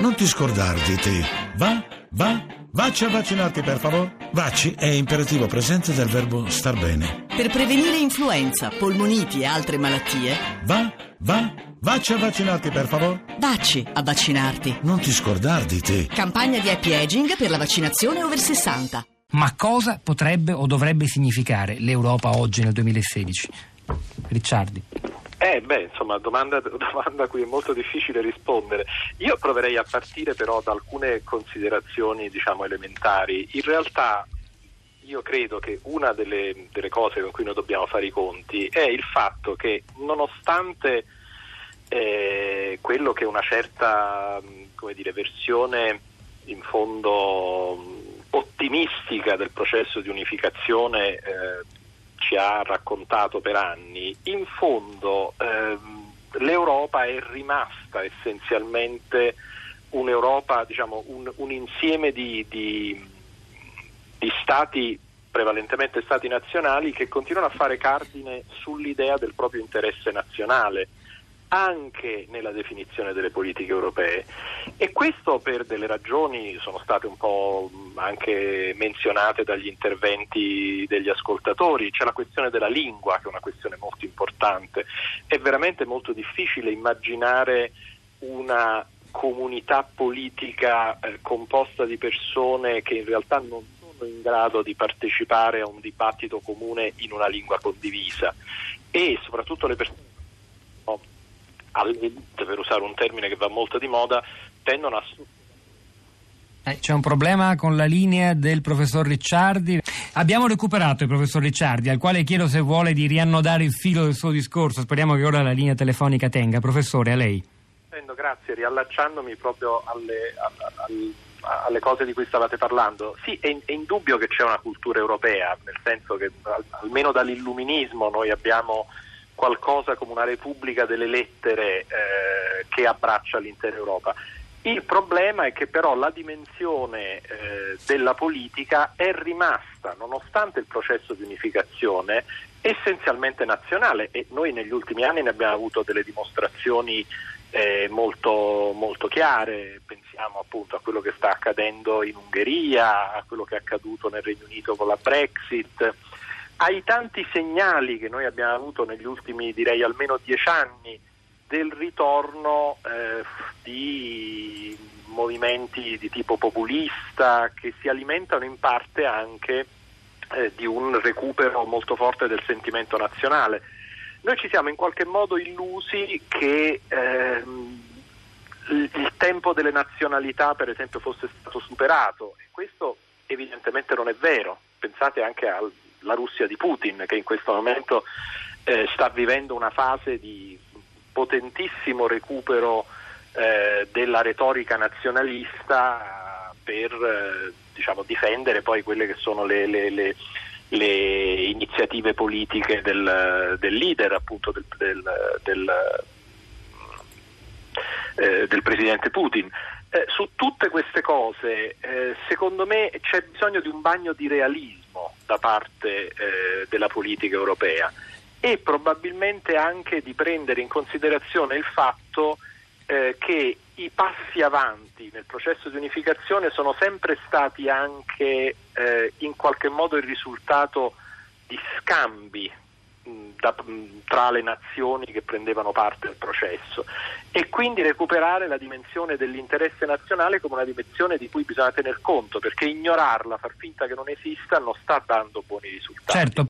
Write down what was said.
Non ti scordar di te. Va, va, vacci a vaccinarti per favore. Vacci è imperativo presente del verbo star bene. Per prevenire influenza, polmoniti e altre malattie, Va, va, vacci a vaccinarti per favore. vacci a vaccinarti. Non ti scordar di te. Campagna di happy aging per la vaccinazione over 60. Ma cosa potrebbe o dovrebbe significare l'Europa oggi nel 2016? Ricciardi. Eh, beh, insomma, domanda, domanda a cui è molto difficile rispondere. Io proverei a partire però da alcune considerazioni, diciamo, elementari. In realtà io credo che una delle, delle cose con cui noi dobbiamo fare i conti è il fatto che nonostante eh, quello che una certa, dire, versione in fondo ottimistica del processo di unificazione eh, ci ha raccontato per anni, in fondo ehm, l'Europa è rimasta essenzialmente un'Europa, diciamo, un, un insieme di, di, di stati, prevalentemente stati nazionali, che continuano a fare cardine sull'idea del proprio interesse nazionale anche nella definizione delle politiche europee. E questo per delle ragioni sono state un po' anche menzionate dagli interventi degli ascoltatori, c'è la questione della lingua che è una questione molto importante, è veramente molto difficile immaginare una comunità politica eh, composta di persone che in realtà non sono in grado di partecipare a un dibattito comune in una lingua condivisa. E soprattutto le persone all'elite, per usare un termine che va molto di moda, tendono a Eh, c'è un problema con la linea del professor Ricciardi. Abbiamo recuperato il professor Ricciardi, al quale chiedo se vuole di riannodare il filo del suo discorso. Speriamo che ora la linea telefonica tenga. Professore, a lei. Grazie, riallacciandomi proprio alle, alle, alle, cose di cui stavate parlando. Sì, è, è indubbio che c'è una cultura europea, nel senso che almeno dall'illuminismo noi abbiamo qualcosa come una repubblica delle lettere eh, che abbraccia l'intera Europa. Il problema è che però la dimensione eh, della politica è rimasta, nonostante il processo di unificazione, essenzialmente nazionale e noi negli ultimi anni ne abbiamo avuto delle dimostrazioni eh, molto, molto chiare, pensiamo appunto a quello che sta accadendo in Ungheria, a quello che è accaduto nel Regno Unito con la Brexit ai tanti segnali che noi abbiamo avuto negli ultimi direi almeno dieci anni del ritorno eh, di movimenti di tipo populista che si alimentano in parte anche eh, di un recupero molto forte del sentimento nazionale. Noi ci siamo in qualche modo illusi che ehm, il tempo delle nazionalità per esempio fosse stato superato e questo evidentemente non è vero. Pensate anche al la Russia di Putin che in questo momento eh, sta vivendo una fase di potentissimo recupero eh, della retorica nazionalista per eh, diciamo, difendere poi quelle che sono le, le, le, le iniziative politiche del, del, leader appunto del, del, del, eh, presidente Putin. Eh, su tutte queste cose, eh, secondo me c'è bisogno di un bagno di realismo da parte eh, della politica europea e probabilmente anche di prendere in considerazione il fatto eh, che i passi avanti nel processo di unificazione sono sempre stati anche eh, in qualche modo il risultato di scambi da, tra le nazioni che prendevano parte al processo e quindi recuperare la dimensione dell'interesse nazionale come una dimensione di cui bisogna tener conto perché ignorarla, far finta che non esista non sta dando buoni risultati. Certo,